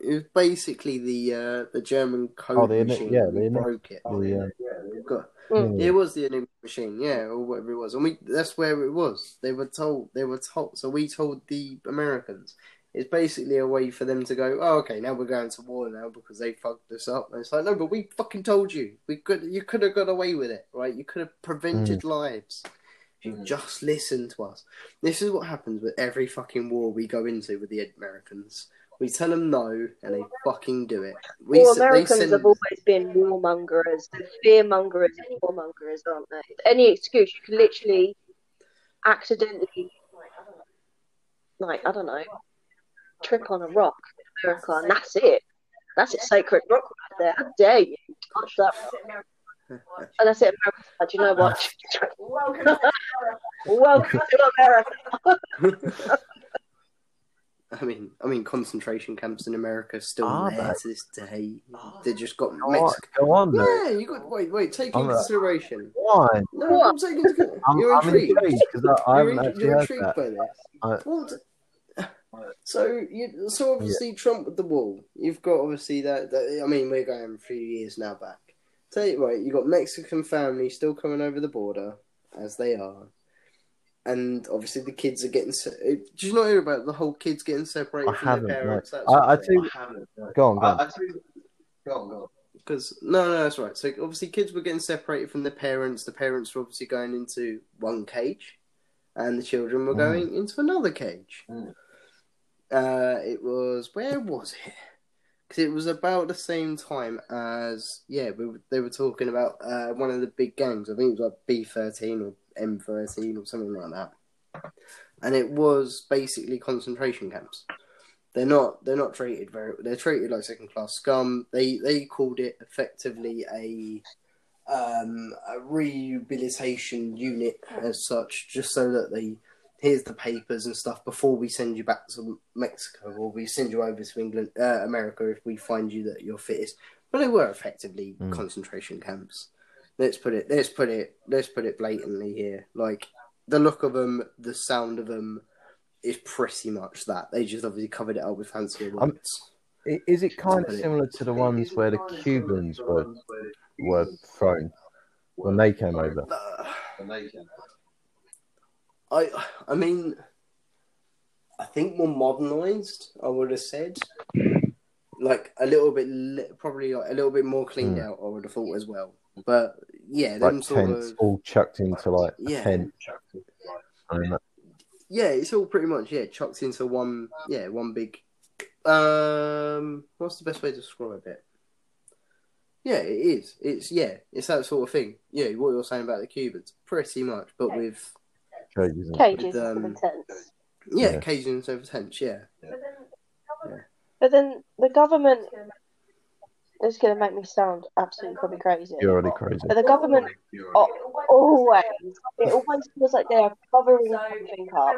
It was basically the uh, the German code Oh, the Enig- machine. yeah, the Enig- broke it. the, uh, We've got Mm. it was the Enigma machine, yeah, or whatever it was, and we that's where it was. They were told they were told, so we told the Americans. It's basically a way for them to go, oh, okay, now we're going to war now because they fucked us up. And it's like, no, but we fucking told you. We could, you could have got away with it, right? You could have prevented lives. If you just listened to us. This is what happens with every fucking war we go into with the Americans. We tell them no, and they fucking do it. We, well, s- Americans send- have always been warmongers, They're fearmongers, and warmongers, aren't they? Any excuse you can literally accidentally, like I don't know, trip on a rock in America, and that's it. That's a sacred rock right there. How dare you touch that rock? And that's it. America's like, "Do you know what? Welcome to America. I mean, I mean, concentration camps in America are still Are there they? to this day. Oh, they just got Go on, Mexico. go on then. Yeah, you got wait, wait. Take into a- consideration. Why? No, What? I'm taking into I'm, You're I'm intrigued. intrigued because I, I You're, haven't in- actually you're heard intrigued that. by this. I- What? So, you, so obviously Trump with the wall. You've got obviously that, that. I mean, we're going a few years now back. Tell you right, you got Mexican families still coming over the border as they are, and obviously the kids are getting. Se- Did you not hear about the whole kids getting separated I from haven't, their parents? I- I thing? tell you- Go on, go on. I, I you, go on, go on. Because no, no, that's right. So obviously, kids were getting separated from their parents. The parents were obviously going into one cage, and the children were Mm. going into another cage. Mm. Uh, it was where was it? Because it was about the same time as yeah, we, they were talking about uh, one of the big gangs. I think it was like B thirteen or M thirteen or something like that. And it was basically concentration camps. They're not. They're not treated very. They're treated like second class scum. They they called it effectively a um, a rehabilitation unit as such, just so that they here's the papers and stuff before we send you back to Mexico or we send you over to England, uh, America if we find you that you're fittest. But they were effectively Mm. concentration camps. Let's put it. Let's put it. Let's put it blatantly here. Like the look of them, the sound of them is pretty much that. They just obviously covered it up with fancier Um, words. I- Is it kind of similar to the ones where the Cubans were were thrown when they came over? Uh, I I mean, I think more modernized. I would have said, like a little bit, probably like a little bit more cleaned Hmm. out. I would have thought as well. But yeah, them Like sort tents of all chucked into like a Yeah. tent. I mean, yeah, it's all pretty much yeah chucked into one yeah one big. Um, what's the best way to describe it? Yeah, it is. It's yeah, it's that sort of thing. Yeah, what you're saying about the Cubans, pretty much, but with cages and- Cages With, instead um, of tents. yeah, Yeah. Cajuns over tents. Yeah, But then the government is going to make me sound absolutely probably crazy. You're already crazy. But the government oh, always, it always feels like they are covering something up.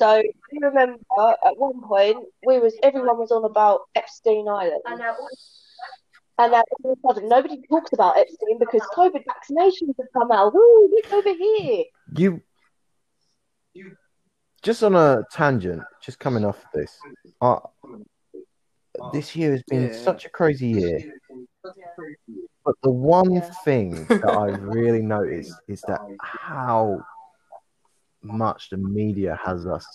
So you remember at one point we was everyone was on about Epstein Island, And now all of a sudden nobody talks about Epstein because COVID vaccinations have come out. Woo, look over here. You you, just on a tangent, just coming off of this. Uh, this year has been Yeah. such a crazy year, but the one Yeah. thing that I really noticed is that how much the media has us.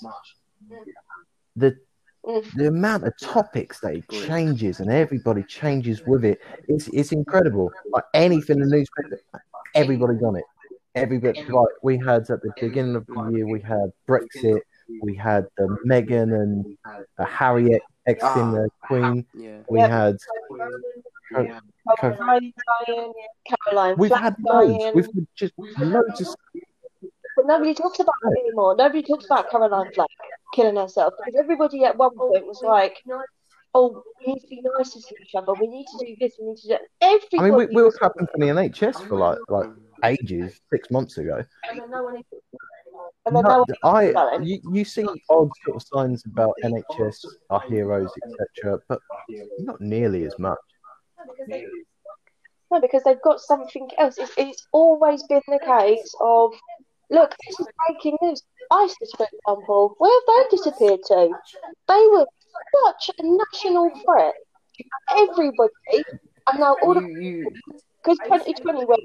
The Mm. the amount of topics that it changes and everybody changes with it it's it's incredible. Like anything in the newspaper, everybody's on it. Everybody like we had at the beginning of the year we had Brexit, we had the Meghan and uh, Harry ex- exing ah, the Queen, yeah. we Yep. had Caroline Caroline we've Flack had loads, dying. we've had just loads of But nobody talks about it anymore. Nobody talks about Caroline Flack killing herself because everybody at one point was like, "Oh, we need to be nicer to each other. We need to do this. We need to do." That. Everybody. I mean, we, we were was- clapping for the NHS for like like ages, six months ago. And then no one. And No, no I you, you see odd sort of signs about NHS, our heroes, etc., but not nearly as much. No, because they've got something else. It's, it's always been the case of, look, this is breaking news. ISIS, for example, where have they disappeared to? They were such a national threat to everybody, and now all you, because 2020 went.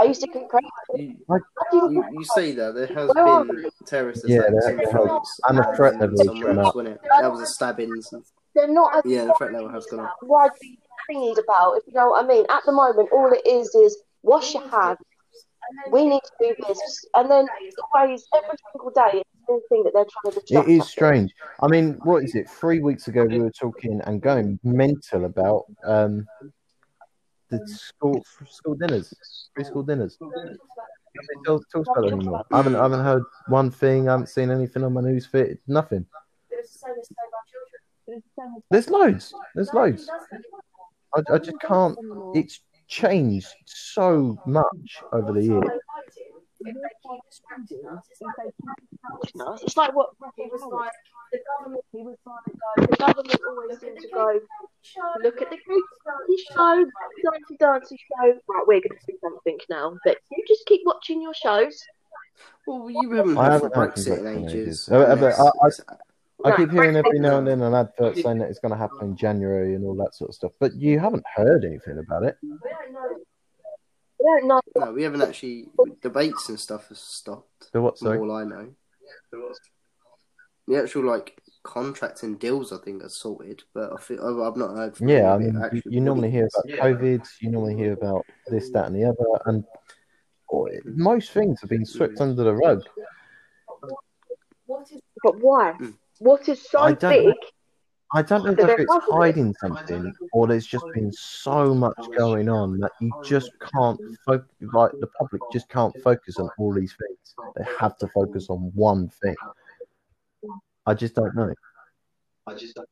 I used to get crazy. you, How you- you, you say that there has Where been terrorist Yeah, attacks there- in there has. France And the threat level has gone up. That was a stabbing. They're not as Yeah, the threat level has gone up. widely thingied about, if you know what I mean. At the moment, all it is is wash your hands. We need to do this, and then always every single day, it's the thing that they're trying to It distract is strange. I mean, what is it? Three weeks ago, we were talking and going mental about um, the mm. school school dinners, preschool dinners. Nobody talks talks about it anymore. I haven't, I haven't heard one thing. I haven't seen anything on my news feed. Nothing. There's loads. There's loads. I, I just can't. It's changed so much over the year. It's like what He was like, the government, he was like, the government always seems to go, look at the Dancey show, Dancey Dancey show. Right, we're going to do something now, but you just keep watching your shows. Well, you haven't I heard haven't Brexit in ages. ages. I- I- I keep hearing every now and then an advert saying that it's going to happen in January and all that sort of stuff, but you haven't heard anything about it. We don't know. We don't know. No, we haven't actually. Debates and stuff has stopped. So what? From Sorry. all I know. The actual like contracts and deals, I think, are sorted, but I think I've, I've not heard. From Yeah, I any of it mean, you, you normally hear about released. COVID, you normally hear about this, that, and the other, and most things have been swept under the rug. But why? Mm. What is so I don't- big? I don't know So whether it's hiding something or there's just been so much going on that you just can't focus. Like the public just can't focus on all these things. They have to focus on one thing. I just don't know. I just don't.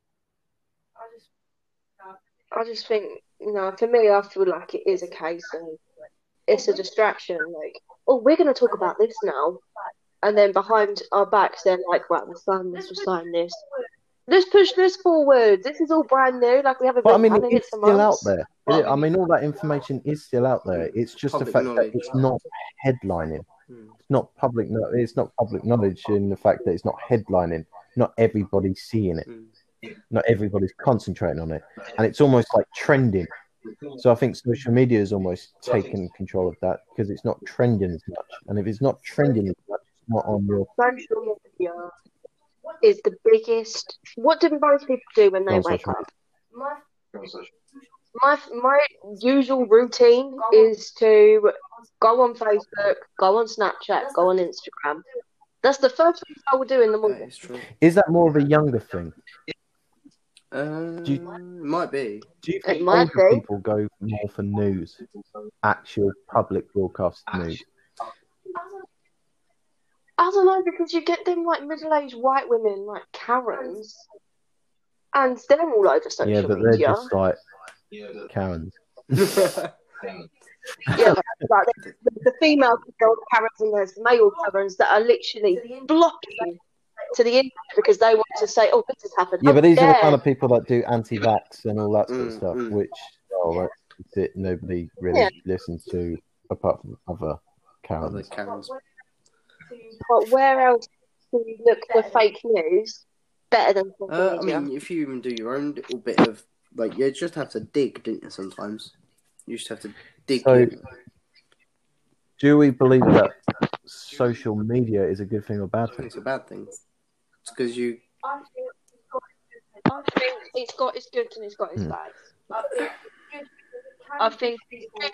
I just think, you know, for me, I feel like it is a case of it's a distraction. Like, oh, we're going to talk about this now. And then behind our backs, they're like, right, we're signing this, we're this. Let's push this forward. This is all brand new. Like, we haven't But I mean, planning it it's for still out months. there. It- I mean, all that information is still out there. It's just the fact knowledge. that it's not headlining. Hmm. It's not public. No, it's not public knowledge in the fact that it's not headlining. Not everybody's seeing it. Hmm. Not everybody's concentrating on it, and it's almost like trending. So I think social media has almost taken control of that because it's not trending as much. And if it's not trending as much, it's not on your Social media is the biggest. What do most people do when they on wake up? My my usual routine is to go on Facebook, go on Snapchat, go on Instagram. That's the first thing I will do in the morning. is true. Is that more of a younger thing? Uh, Do might be. Do you think might older be. people go more for news, actual public broadcast news? I don't know because you get them like middle-aged white women like Karens, and they're all over social Yeah, but they're media. just like Karens. Yeah, like, like the, the female Karens and there's male Karens that are literally blocking to the internet because they want to say, "Oh, this has happened." Yeah, How but these are the kind of people that do anti-vax and all that sort of Mm, stuff, mm. which oh, that's it. Nobody really Yeah. listens to apart from other Other Karens. Karens. But where else can you look for fake news better than social Uh, I media? mean, if you even do your own little bit of like, you just have to dig, don't you? Sometimes you just have to dig. So- Do we believe that social media is a good thing or bad thing? it's a bad thing. It's because you. I think it's got its good and it's got its Hmm. bad. I think it's good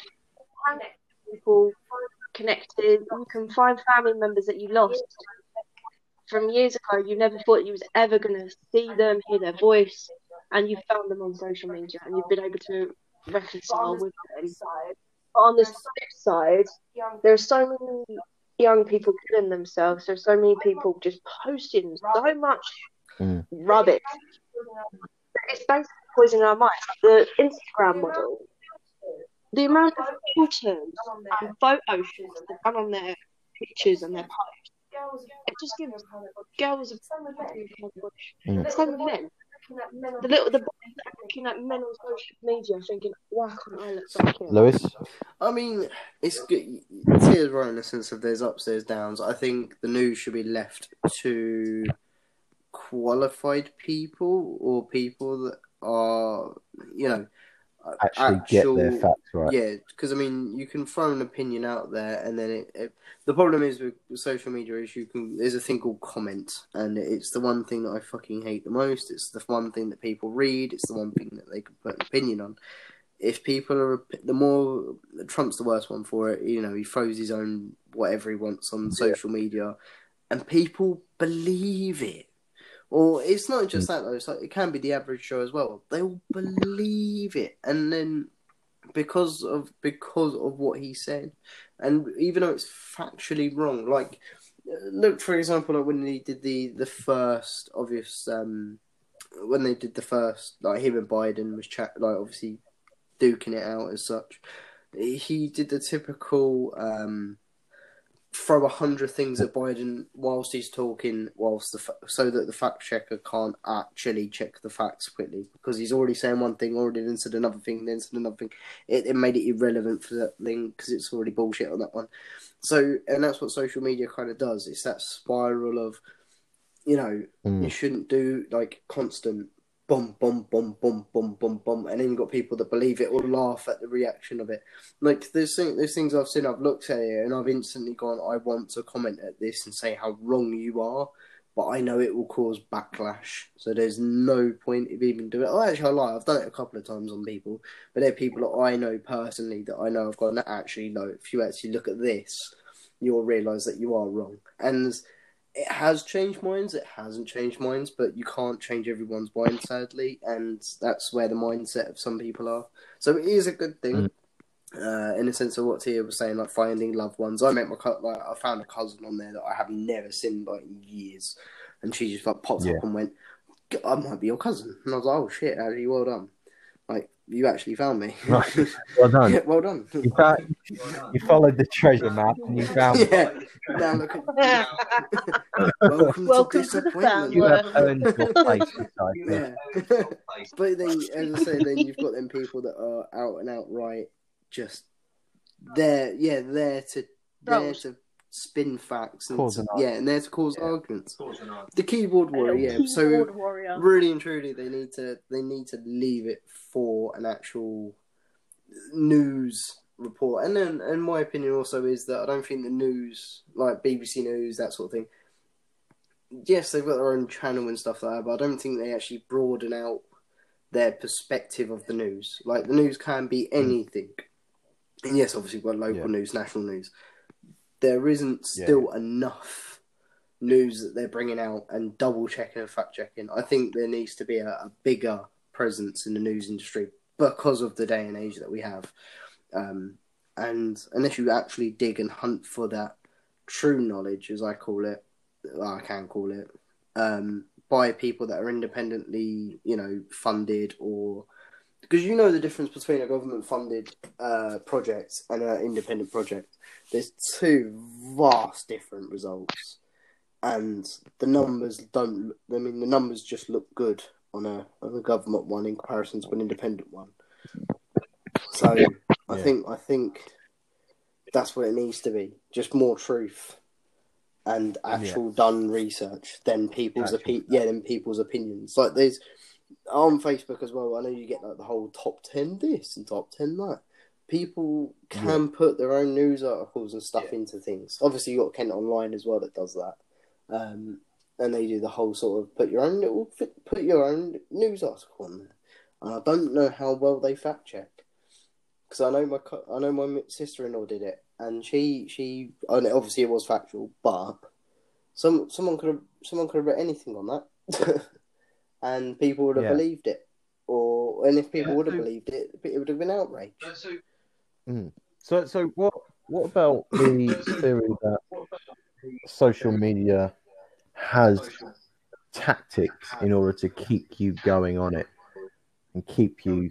people connected. You can find family members that you lost from years ago. You never thought you was ever going to see them, hear their voice, and you found them on social media and you've been able to reconcile with them. But on the flip side, there are so many young people killing themselves. There's so many people just posting so much Mm. rubbish. It's basically poisoning our minds. The Instagram model, the amount of filters and photo shoots that are done on their pictures and their posts, it just gives girls a Mm. Same with men. The little the boys that are looking at men on social media thinking, why can't I look like him? Lewis, I mean, it's good. Tia's right in the sense of there's ups, there's downs. I think the news should be left to qualified people or people that are, you know, actually get their facts right. Yeah, because I mean, you can throw an opinion out there, and then it, it. The problem is with social media is you can. There's a thing called comment, and it's the one thing that I fucking hate the most. It's the one thing that people read. It's the one thing that they can put an opinion on. If people are, the more Trump's the worst one for it. You know, he throws his own whatever he wants on social media, and people believe it. Or it's not just that though. It's like it can be the average Joe as well. They will believe it, and then because of because of what he said, and even though it's factually wrong, like look for example, like when he did the the first obvious um when they did the first like him and Biden was chat like obviously duking it out as such. He did the typical um throw a hundred things at Biden whilst he's talking, whilst the fa- so that the fact checker can't actually check the facts quickly because he's already saying one thing, already then said another thing, then said another thing. It, it made it irrelevant for that thing because it's already bullshit on that one. So, and that's what social media kind of does. It's that spiral of, you know, Mm. you shouldn't do like constant boom, boom, boom, boom, boom, boom, boom, and then you've got people that believe it or laugh at the reaction of it. Like there's thing, there's things I've seen, I've looked at it, and I've instantly gone, I want to comment at this and say how wrong you are, but I know it will cause backlash. So there's no point of even doing it. Oh, actually, I lie. I've done it a couple of times on people, but they're people that I know personally that I know I've gone, actually, no, if you actually look at this, you'll realise that you are wrong. And it has changed minds, it hasn't changed minds, but you can't change everyone's mind, sadly, and that's where the mindset of some people are. So it is a good thing. Mm. Uh, in the sense of what Tia was saying, like finding loved ones. I met my co- like I found a cousin on there that I have never seen like in years, and she just like popped Yeah. up and went, "I might be your cousin," and I was like, "Oh shit, Addy, well done! Like you actually found me. Right. Well done. yeah, well done. You, found, you followed the treasure map and you found yeah. Now look at welcome, Welcome to to the disappointment. you have Well. earned your place inside there. Yeah. but then, as I say, then you've got them people that are out and outright just there. Yeah, there to there Trolls. to spin facts and Cause an yeah, and there's cause Yeah. arguments. The keyboard warrior. Yeah. So warrior. really and truly, they need to they need to leave it for an actual news report. And then, and my opinion also is that I don't think the news, like BBC News, that sort of thing. Yes, they've got their own channel and stuff like that, but I don't think they actually broaden out their perspective of the news. Like the news can be hmm. anything, and yes, obviously we've got local Yeah. news, national news. There isn't Yeah. still enough news that they're bringing out and double checking and fact checking. I think there needs to be a, a bigger presence in the news industry because of the day and age that we have. Um, and unless you actually dig and hunt for that true knowledge, as I call it, I can call it, um, by people that are independently, you know, funded or because you know the difference between a government funded uh, project and an independent project. There's two vast different results, and the numbers don't. I mean, the numbers just look good on a on a government one in comparison to an independent one. So I Yeah. think I think that's what it needs to be. Just more truth and actual done research than people's Actual opi- yeah, than people's opinions. Like there's on Facebook as well. I know you get like the whole top ten this and top ten that. People can put their own news articles and stuff into things. Obviously, you got Kent Online as well that does that, um, and they do the whole sort of put your own little put your own news article on there. And I don't know how well they fact check because I know my I know my sister in law did it, and she she and obviously it was factual, but some someone could have someone could have written anything on that, and people would have Yeah. believed it, or and if people Yeah. would have believed it, it would have been outrage. So, so what? What about the theory that social media has tactics in order to keep you going on it and keep you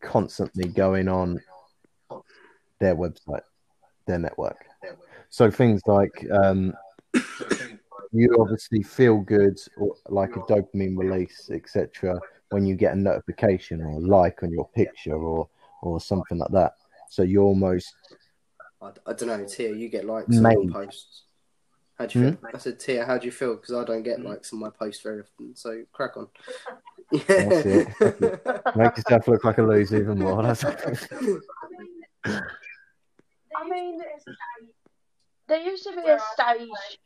constantly going on their website, their network? So things like um, you obviously feel good, or like a dopamine release, etc. When you get a notification or a like on your picture or or something like that. So you're almost I, I don't know, Tia, you get likes on your posts. How do you Hmm? feel? I said, Tia, how do you feel? Because I don't get likes on my posts very often. So crack on. That's it. make yourself look like a loser even more. That's I mean, there used to be a stage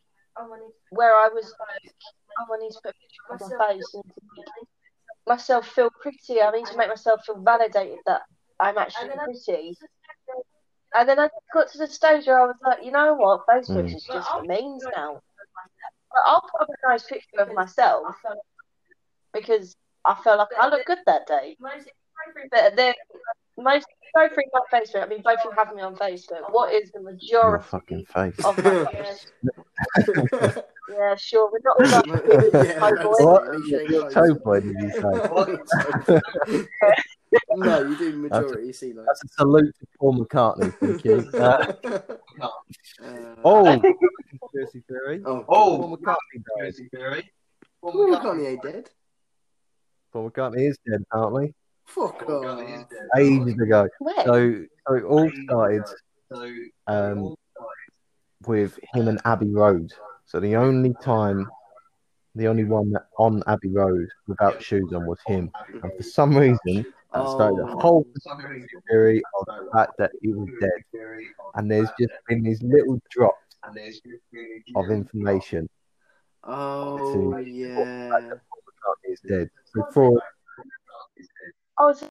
where I was like, I wanted to put a picture of my face and to make myself feel pretty. I need to make myself feel validated that I'm actually pretty. And then I got to the stage where I was like, you know what, Facebook Mm. is just for memes now. But I'll put up a nice picture of myself because I felt like I looked good that day. But then most go through my Facebook. I mean, both of you have me on Facebook. What is the your majority fucking face. of my posts? Yeah, sure. We're not all like Yeah, Oh, that's boy. it. What? You ain't Your close. toe boy, did you say? no, you do majority see like. That's a salute to Paul McCartney. Thank you. Uh, Uh, oh, conspiracy theory. oh, Paul McCartney died. Paul McCartney ain't dead. Paul McCartney is dead, apparently, Fuck off. ages ago. Where? So, so it all started um, with him and Abbey Road. So the only time, the only one that on Abbey Road without shoes on was him. And for some reason, that started a Oh. whole theory of the fact that he was dead. And there's just been these little drops of information Oh To- yeah. McCartney is dead. So fraud. Oh,